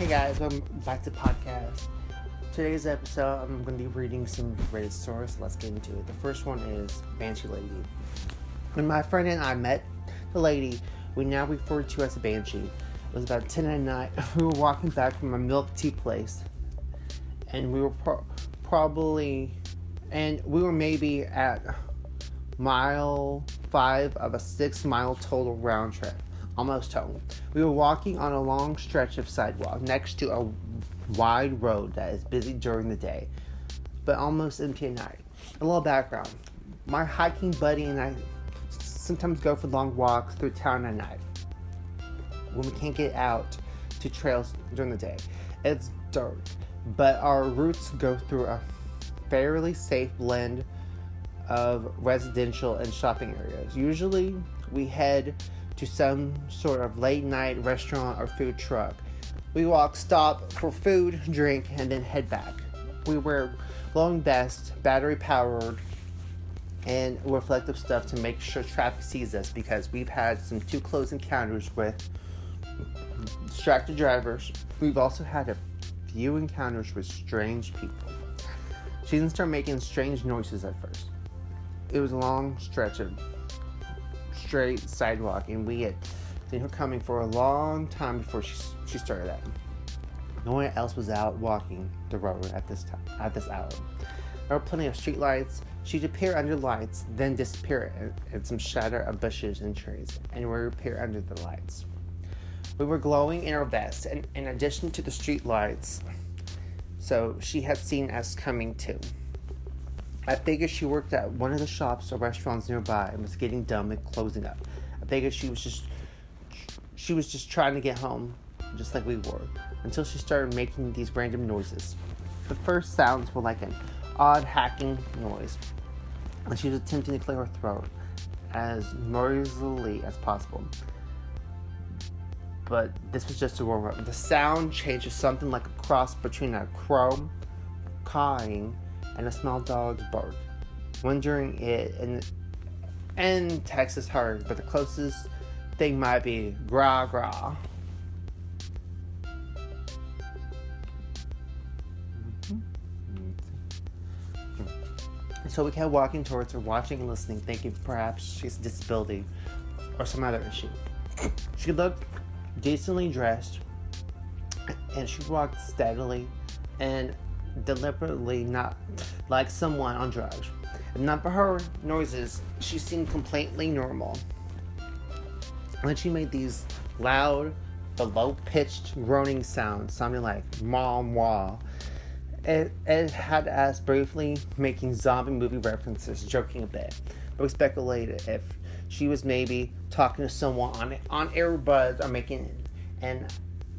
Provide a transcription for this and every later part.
Hey guys, welcome back to podcast. Today's episode, I'm going to be reading some Reddit stories. Let's get into it. The first one is Banshee Lady. When my friend and I met the lady we now refer to as a Banshee, it was about 10 at night. We were walking back from a milk tea place, and we were pro- probably, and we were maybe at mile five of a six mile total round trip almost home. We were walking on a long stretch of sidewalk next to a wide road that is busy during the day, but almost empty at night. A little background my hiking buddy and I sometimes go for long walks through town at night when we can't get out to trails during the day. It's dark, but our routes go through a fairly safe blend of residential and shopping areas. Usually, we head to some sort of late night restaurant or food truck. We walk, stop for food, drink, and then head back. We wear glowing vests, battery powered, and reflective stuff to make sure traffic sees us because we've had some too close encounters with distracted drivers. We've also had a few encounters with strange people. She didn't start making strange noises at first. It was a long stretch of straight sidewalk, and we had seen her coming for a long time before she she started that. No one else was out walking the road at this time at this hour. There were plenty of street lights. She'd appear under lights, then disappear in some shadow of bushes and trees, and would reappear under the lights. We were glowing in our vests, and in addition to the street lights, so she had seen us coming too. I figured she worked at one of the shops or restaurants nearby and was getting done with closing up. I figured she was just she was just trying to get home, just like we were, until she started making these random noises. The first sounds were like an odd hacking noise, and she was attempting to clear her throat as noisily as possible. But this was just a warm up. The sound changed to something like a cross between a crow cawing and a small dog's bark. Wondering it and and Texas heard, but the closest thing might be gra gra. Mm-hmm. So we kept walking towards her, watching and listening, thinking perhaps she's disability or some other issue. She looked decently dressed and she walked steadily and deliberately not like someone on drugs. Not for her noises, she seemed completely normal. When she made these loud, but low pitched groaning sounds, sounding like mom wah, it, it had us briefly making zombie movie references, joking a bit. But we speculated if she was maybe talking to someone on on earbuds or making an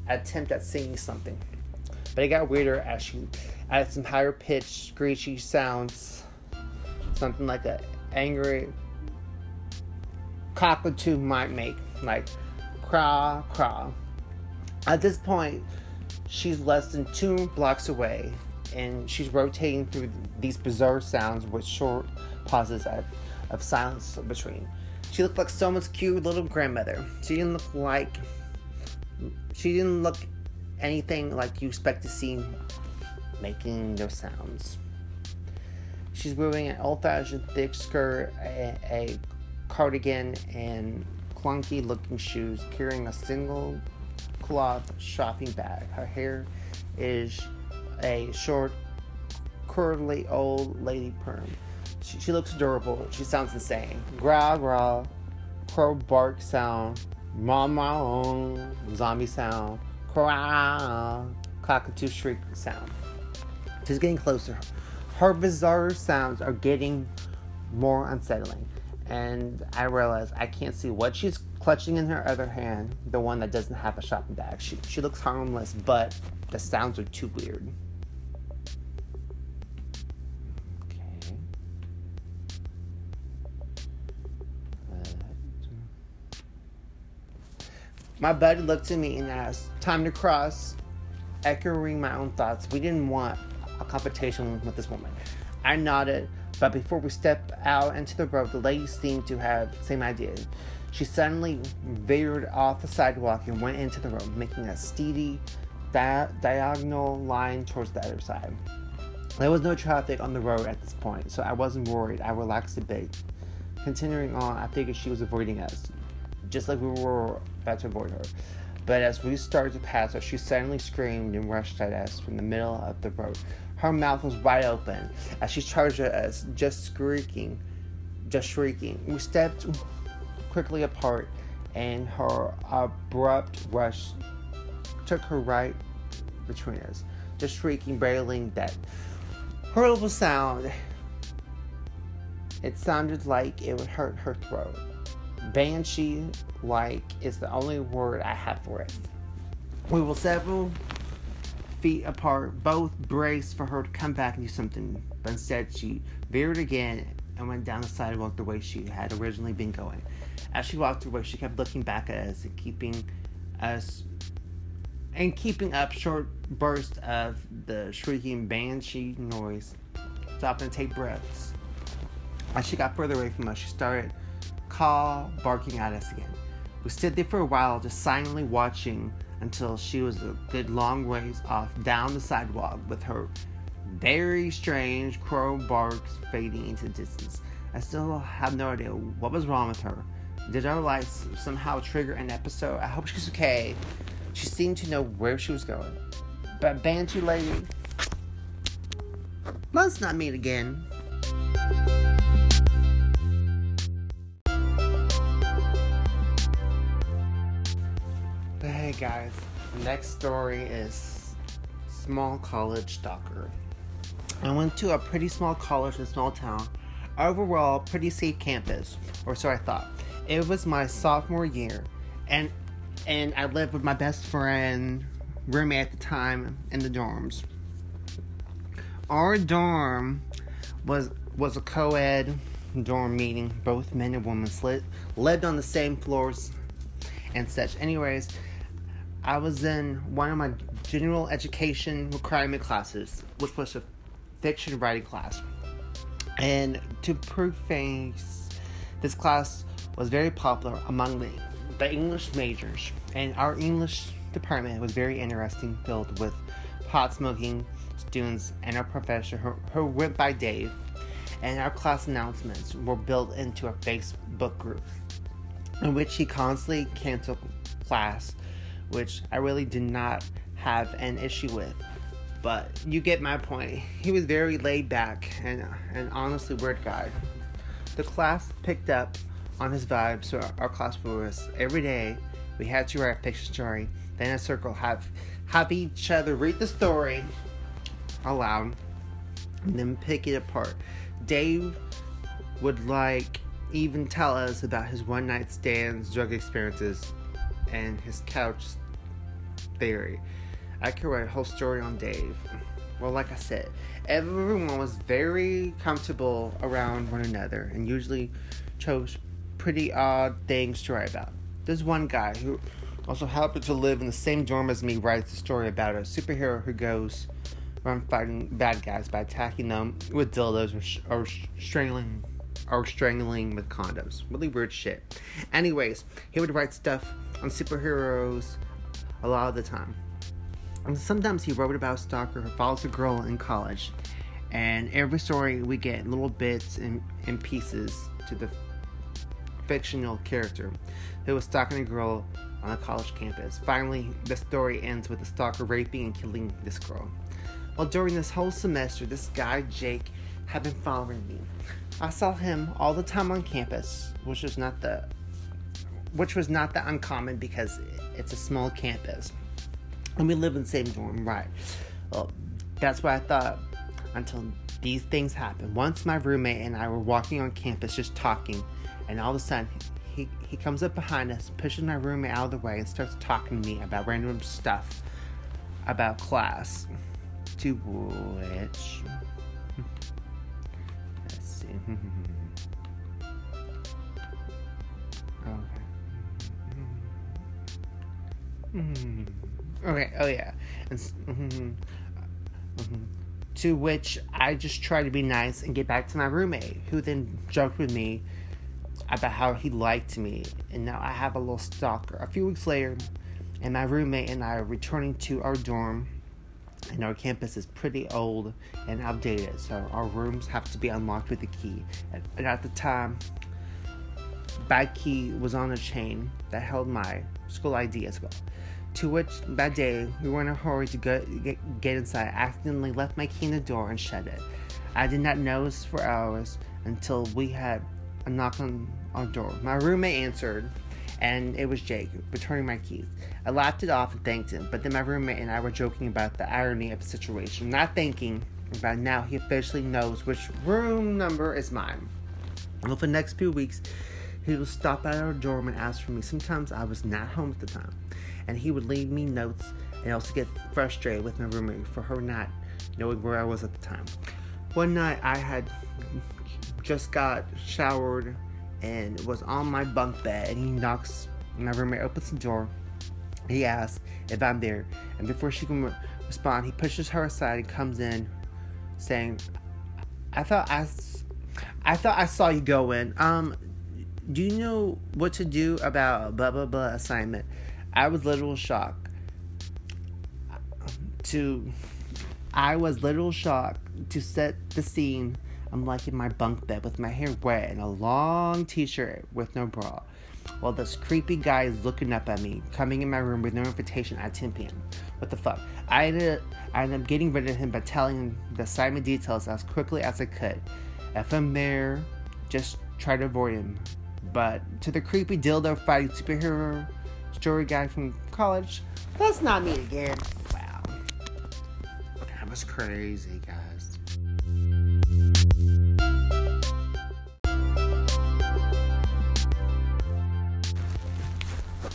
attempt at singing something. But it got weirder as she added some higher pitched, screechy sounds, something like an angry cockatoo might make, like craw craw. At this point, she's less than two blocks away, and she's rotating through these bizarre sounds with short pauses of, of silence between. She looked like someone's cute little grandmother. She didn't look like she didn't look anything like you expect to see making those sounds. She's wearing an old fashioned thick skirt, a, a cardigan, and clunky looking shoes, carrying a single cloth shopping bag. Her hair is a short, curly old lady perm. She, she looks adorable. She sounds insane. Growl, growl, crow bark sound, mama, zombie sound, cry, ah, ah, ah, cockatoo shriek sound. She's getting closer. Her bizarre sounds are getting more unsettling. And I realize I can't see what she's clutching in her other hand, the one that doesn't have a shopping bag. She, she looks harmless, but the sounds are too weird. Okay. Uh, my buddy looked at me and asked, Time to cross. Echoing my own thoughts, we didn't want a confrontation with this woman. I nodded, but before we stepped out into the road, the lady seemed to have the same idea. She suddenly veered off the sidewalk and went into the road, making a steady di- diagonal line towards the other side. There was no traffic on the road at this point, so I wasn't worried. I relaxed a bit. Continuing on, I figured she was avoiding us, just like we were about to avoid her. But as we started to pass her, she suddenly screamed and rushed at us from the middle of the road. Her mouth was wide open as she charged at us, just shrieking, just shrieking. We stepped quickly apart, and her abrupt rush took her right between us, just shrieking, bailing that horrible sound. It sounded like it would hurt her throat. Banshee like is the only word I have for it. We were several feet apart, both braced for her to come back and do something, but instead she veered again and went down the sidewalk the way she had originally been going. As she walked away, she kept looking back at us and keeping us and keeping up short bursts of the shrieking banshee noise, stopping to take breaths. As she got further away from us, she started call barking at us again. We stood there for a while, just silently watching until she was a good long ways off down the sidewalk with her very strange crow barks fading into the distance. I still have no idea what was wrong with her. Did our lights somehow trigger an episode? I hope she's okay. She seemed to know where she was going. But Banshee Lady, let's not meet again. Guys, next story is small college stalker. I went to a pretty small college in a small town. Overall, pretty safe campus, or so I thought. It was my sophomore year, and and I lived with my best friend, roommate at the time, in the dorms. Our dorm was was a co-ed dorm meeting. Both men and women slit, lived on the same floors and such. Anyways, I was in one of my general education requirement classes, which was a fiction writing class. And to preface, this class was very popular among the, the English majors, and our English department was very interesting, filled with pot smoking students and our professor, who, who went by Dave. And our class announcements were built into a Facebook group in which he constantly canceled class, which I really did not have an issue with. But you get my point. He was very laid back and and honestly weird guy. The class picked up on his vibe, so our, our class was every day we had to write a fiction story, then in a circle have have each other read the story aloud, and then pick it apart. Dave would like even tell us about his one night stands, drug experiences, and his couch theory. I could write a whole story on Dave. Well, like I said, everyone was very comfortable around one another and usually chose pretty odd things to write about. There's one guy who also happened to live in the same dorm as me writes a story about a superhero who goes around fighting bad guys by attacking them with dildos or, sh- or sh- strangling or strangling with condoms. Really weird shit. Anyways, he would write stuff on superheroes a lot of the time. And sometimes he wrote about a stalker who follows a girl in college. And every story we get little bits and, and pieces to the fictional character who was stalking a girl on a college campus. Finally, the story ends with the stalker raping and killing this girl. Well, during this whole semester, this guy, Jake, had been following me. I saw him all the time on campus, which was not the which was not that uncommon because it's a small campus. And we live in the same dorm, right? Well, that's what I thought until these things happened. Once my roommate and I were walking on campus just talking, and all of a sudden he, he comes up behind us, pushes my roommate out of the way, and starts talking to me about random stuff about class. To which. Hmm, let's see. Hmm, hmm, okay. Okay, oh yeah. And, mm-hmm, mm-hmm. To which I just try to be nice and get back to my roommate, who then joked with me about how he liked me, and now I have a little stalker. A few weeks later, and my roommate and I are returning to our dorm. And our campus is pretty old and outdated, so our rooms have to be unlocked with a key. And at the time, bad key was on a chain that held my school ID as well. To which that day we were in a hurry to go, get, get inside. I accidentally left my key in the door and shut it. I did not notice for hours until we had a knock on our door. My roommate answered, and it was Jake returning my keys. I laughed it off and thanked him, but then my roommate and I were joking about the irony of the situation, not thinking about now he officially knows which room number is mine. For the next few weeks, he would stop at our dorm and ask for me. Sometimes I was not home at the time, and he would leave me notes and also get frustrated with my roommate for her not knowing where I was at the time. One night I had just got showered and was on my bunk bed, and he knocks. My roommate opens the door. He asks if I'm there, and before she can re- respond, he pushes her aside and comes in, saying, "I thought I, I thought I saw you go in. Um, do you know what to do about blah blah blah assignment? I was literal shock. To I was literal shock to set the scene. I'm like in my bunk bed with my hair wet and a long t-shirt with no bra. While this creepy guy is looking up at me, coming in my room with no invitation at 10 p.m. What the fuck? I ended, I ended up getting rid of him by telling him the assignment details as quickly as I could. If I'm there, just try to avoid him. But to the creepy dildo fighting superhero story guy from college, let's not meet again. Wow. That was crazy, guys.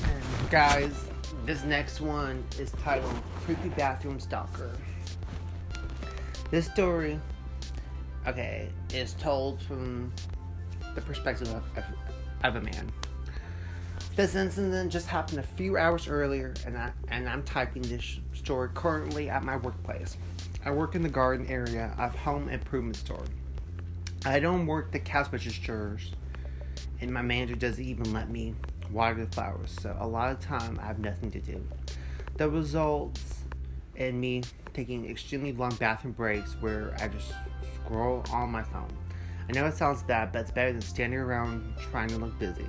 And guys, this next one is titled Creepy Bathroom Stalker. This story, okay, is told from the perspective of, of, of a man. This incident just happened a few hours earlier, and I and I'm typing this story currently at my workplace. I work in the garden area of home improvement store. I don't work the cash registers, and my manager doesn't even let me water the flowers. So a lot of time I have nothing to do. The results in me taking extremely long bathroom breaks where I just scroll on my phone. I know it sounds bad, but it's better than standing around trying to look busy.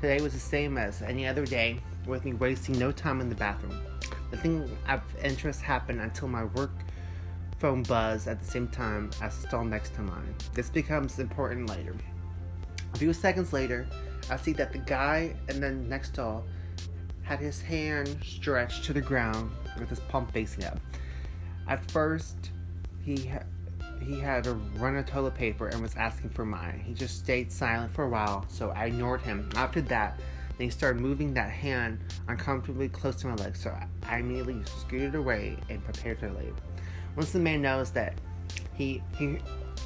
Today was the same as any other day, with me wasting no time in the bathroom. The thing of interest happened until my work phone buzzed at the same time as the stall next to mine. This becomes important later. A few seconds later, I see that the guy in the next stall had his hand stretched to the ground with his palm facing up. At first, he he had a run of toilet paper and was asking for mine. He just stayed silent for a while, so I ignored him. After that, then he started moving that hand uncomfortably close to my leg, so I immediately scooted away and prepared to leave. Once the man noticed that he he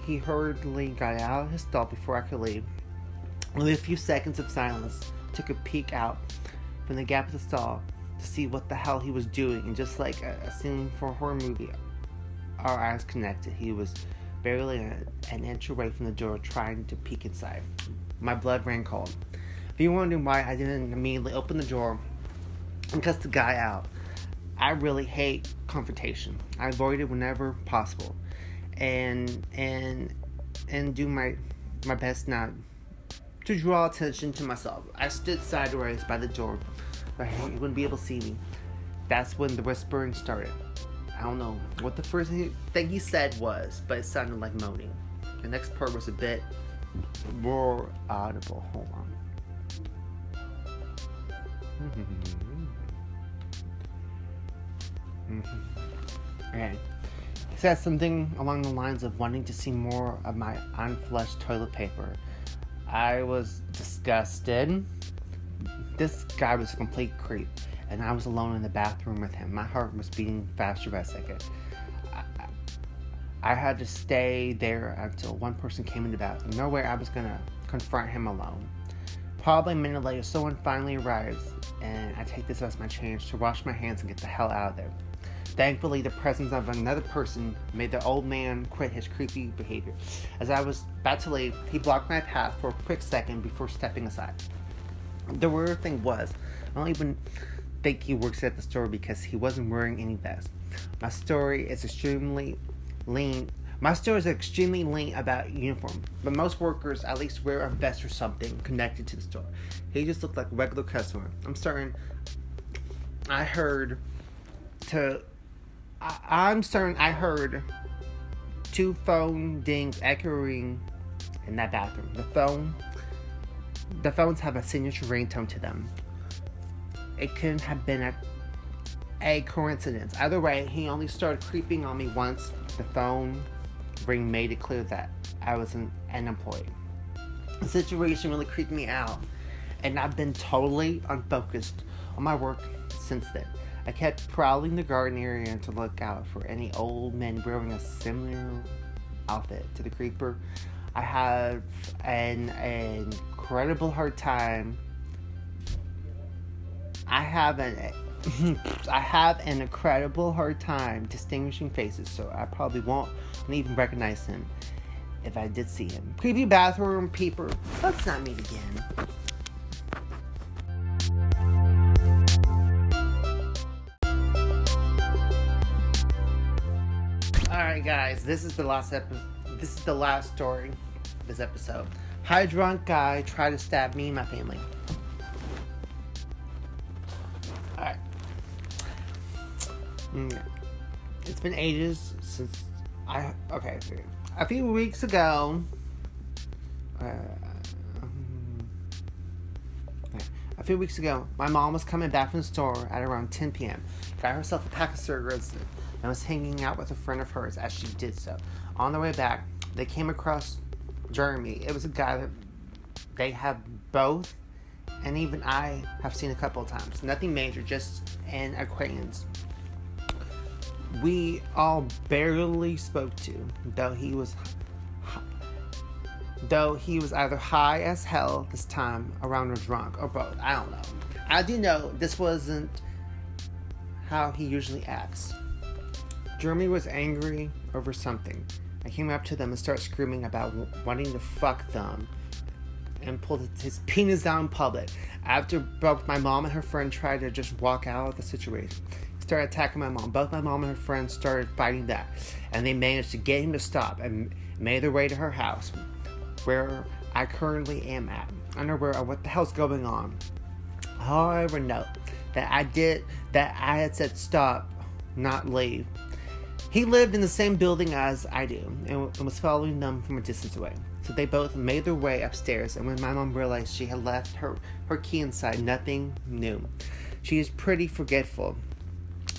he hurriedly got out of his stall before I could leave. Only a few seconds of silence took a peek out from the gap of the stall to see what the hell he was doing, and just like a, a scene for a horror movie, our eyes connected. He was barely a, an inch away from the door, trying to peek inside. My blood ran cold. If you're wondering why I didn't immediately open the door and cuss the guy out, I really hate confrontation. I avoid it whenever possible, and and and do my my best not to draw attention to myself. I stood sideways by the door, so he wouldn't be able to see me. That's when the whispering started. I don't know what the first thing he said was, but it sounded like moaning. The next part was a bit more audible. Hold on. Okay. He said something along the lines of wanting to see more of my unflushed toilet paper. I was disgusted. This guy was a complete creep and I was alone in the bathroom with him. My heart was beating faster by a second. I, I had to stay there until one person came in the bathroom. No way I was gonna confront him alone. Probably a minute later, someone finally arrives, and I take this as my chance to wash my hands and get the hell out of there. Thankfully, the presence of another person made the old man quit his creepy behavior. As I was about to leave, he blocked my path for a quick second before stepping aside. The weird thing was, I don't even think he works at the store because he wasn't wearing any vest. My story is extremely lean. My story is extremely lean about uniform, but most workers at least wear a vest or something connected to the store. He just looked like a regular customer. I'm certain. I heard to. I, I'm starting. I heard two phone dings echoing in that bathroom. The phone. The phones have a signature ringtone to them. It couldn't have been a a coincidence. Either way, he only started creeping on me once the phone ring made it clear that I was an, an employee. The situation really creeped me out, and I've been totally unfocused on my work since then. I kept prowling the garden area to look out for any old men wearing a similar outfit to the creeper. I have an, an incredible hard time. I have an I have an incredible hard time distinguishing faces, so I probably won't even recognize him if I did see him. Creepy bathroom peeper. Let's not meet again. Alright guys, this is the last episode this is the last story of this episode. High drunk guy tried to stab me and my family. Mm, it's been ages since I. Okay, a few weeks ago. Uh, um, a few weeks ago, my mom was coming back from the store at around 10 p.m. Got herself a pack of cigarettes and was hanging out with a friend of hers as she did so. On the way back, they came across Jeremy. It was a guy that they have both, and even I have seen a couple of times. Nothing major, just an acquaintance. We all barely spoke to, though he was though he was either high as hell this time around or drunk or both. I don't know. I do know this wasn't how he usually acts. Jeremy was angry over something. I came up to them and started screaming about wanting to fuck them and pulled his penis down in public. After both my mom and her friend tried to just walk out of the situation, started attacking my mom. Both my mom and her friend started fighting that, and they managed to get him to stop and made their way to her house, where I currently am at, unaware of what the hell's going on. However, note that I did that I had said stop, not leave. He lived in the same building as I do and was following them from a distance away. So they both made their way upstairs, and when my mom realized she had left her, her key inside, nothing new. She is pretty forgetful,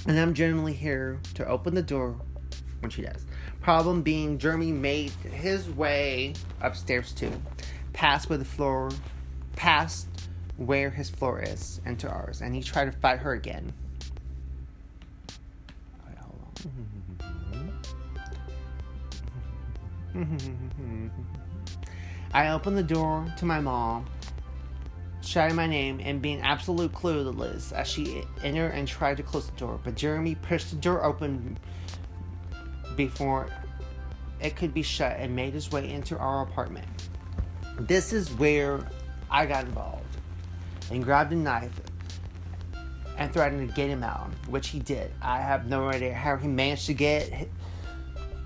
and I'm generally here to open the door when she does. Problem being, Jeremy made his way upstairs too, past where the floor, past where his floor is, and to ours, and he tried to fight her again. I opened the door to my mom, shouting my name and being absolute clueless as she entered and tried to close the door. But Jeremy pushed the door open before it could be shut and made his way into our apartment. This is where I got involved and grabbed a knife and threatened to get him out, which he did. I have no idea how he managed to get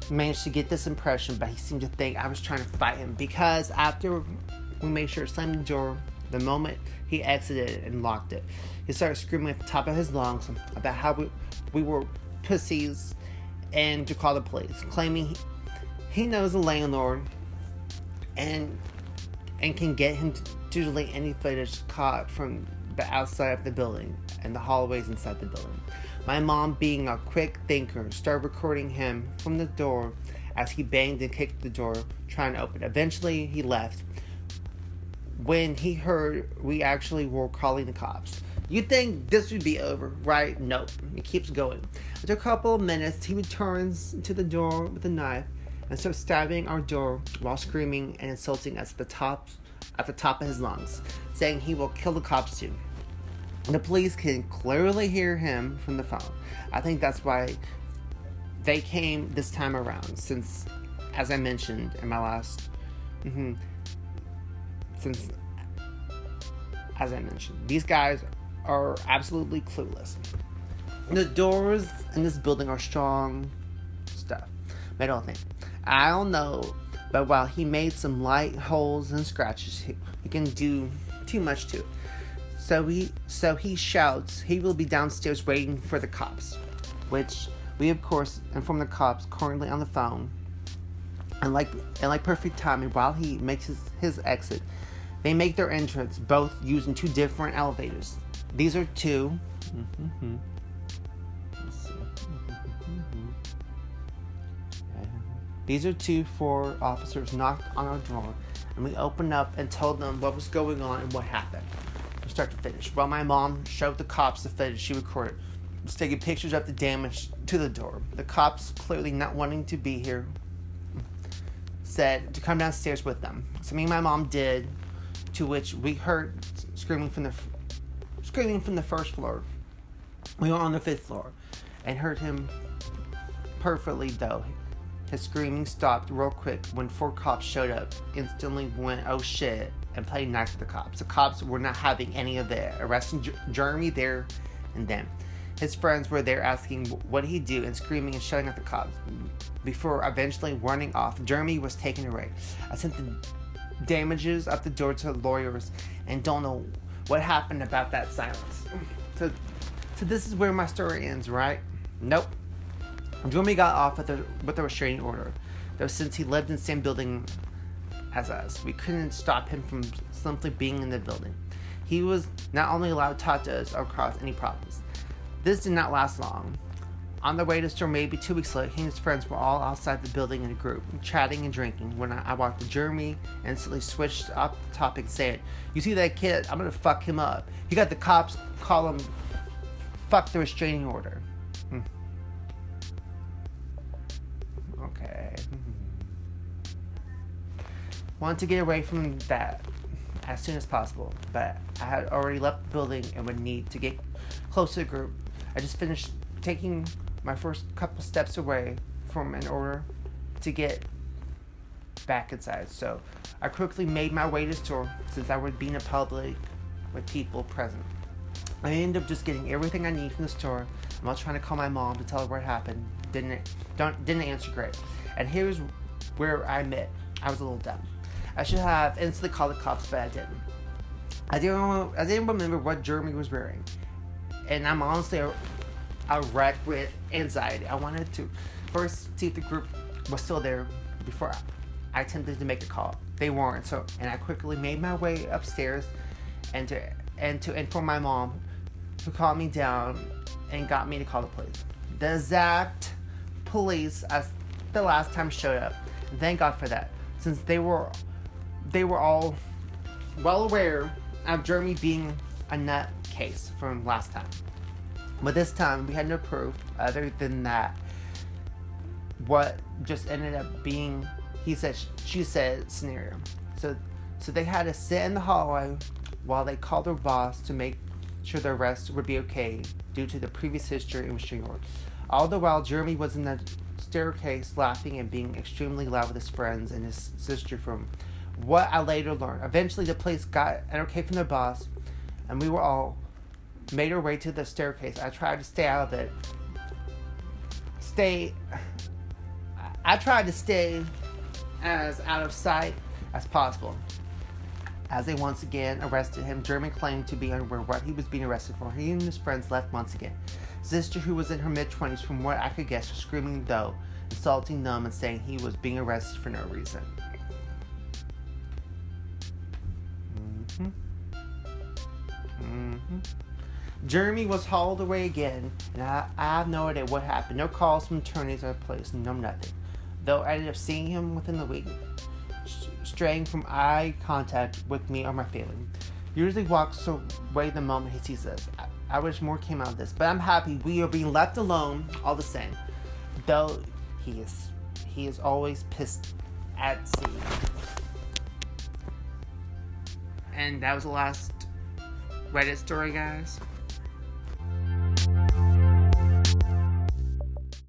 managed to get this impression, but he seemed to think I was trying to fight him because after we made sure to slam the door, the moment he exited and locked it, he started screaming at the top of his lungs about how we, we were pussies and to call the police, claiming he, he knows the landlord and and can get him to, delete any footage caught from the outside of the building and the hallways inside the building. My mom, being a quick thinker, started recording him from the door as he banged and kicked the door, trying to open. Eventually, he left. When he heard we actually were calling the cops. You'd think this would be over, right? Nope. It keeps going. After a couple of minutes, he returns to the door with a knife and starts stabbing our door while screaming and insulting us at the top at the top of his lungs, saying he will kill the cops too. The police can clearly hear him from the phone. I think that's why they came this time around, since, as I mentioned in my last. Mm-hmm, since, as I mentioned, these guys are absolutely clueless. The doors in this building are strong stuff. Metal thing. I don't know, but while he made some light holes and scratches, he, he can do too much too. So he so he shouts he will be downstairs waiting for the cops, which we of course inform the cops currently on the phone. And like and like perfect timing, while he makes his, his exit, they make their entrance both using two different elevators. These are 2 mm-hmm. These are two four officers knocked on our door, and we opened up and told them what was going on and what happened, from start to finish. While my mom showed the cops the footage she recorded, was taking pictures of the damage to the door. The cops, clearly not wanting to be here, said to come downstairs with them. So me and my mom did, to which we heard screaming from the screaming from the first floor. We were on the fifth floor, and heard him perfectly though. His screaming stopped real quick when four cops showed up. Instantly went, oh shit, and played nice with the cops. The cops were not having any of it, arresting Jeremy there and then. His friends were there asking what he'd do and screaming and shouting at the cops. Before eventually running off, Jeremy was taken away. I sent the damages up the door to lawyers and don't know what happened about that silence. So, so this is where my story ends, right? Nope. Jeremy got off with a, with a restraining order, though since he lived in the same building as us, we couldn't stop him from simply being in the building. He was not only allowed to talk to us or cause any problems. This did not last long. On the way to store, maybe two weeks later, he and his friends were all outside the building in a group, chatting and drinking. When I, I walked to Jeremy, instantly switched up the topic, and said, "You see that kid? I'm gonna fuck him up. He got the cops call him, fuck the restraining order." Hmm. Okay. Wanted to get away from that as soon as possible, but I had already left the building and would need to get close to the group. I just finished taking my first couple steps away from an order to get back inside. So I quickly made my way to store since I would be in a public with people present. I ended up just getting everything I need from the store. I'm not trying to call my mom to tell her what happened. Didn't don't didn't answer great. And here's where I admit I was a little dumb. I should have instantly called the cops, but I didn't. I didn't I didn't remember what Jeremy was wearing, and I'm honestly a, wreck with anxiety. I wanted to first see if the group was still there before I attempted to make a call. They weren't, so and I quickly made my way upstairs and to and to inform my mom, who calmed me down and got me to call the police. The exact police as the last time showed up. Thank God for that, since they were they were all well aware of Jeremy being a nut case from last time. But this time we had no proof other than that what just ended up being he said she said scenario. So so they had to sit in the hallway while they called their boss to make sure the rest would be okay due to the previous history and restraining order. All the while Jeremy was in the staircase laughing and being extremely loud with his friends and his sister from what I later learned. Eventually the police got an okay from their boss and we were all made her way to the staircase. I tried to stay out of it. Stay. I tried to stay as out of sight as possible. As they once again arrested him, Jeremy claimed to be unaware of what he was being arrested for. He and his friends left once again. Sister, who was in her mid 20s, from what I could guess, was screaming though, insulting them and saying he was being arrested for no reason. Mm-hmm. Mm-hmm. Jeremy was hauled away again, and I, I have no idea what happened. No calls from attorneys or police, no nothing. Though I ended up seeing him within the week, straying from eye contact with me or my family. Usually walks away the moment he sees us. I, I wish more came out of this, but I'm happy we are being left alone all the same. Though he is he is always pissed at sea. And that was the last Reddit story, guys.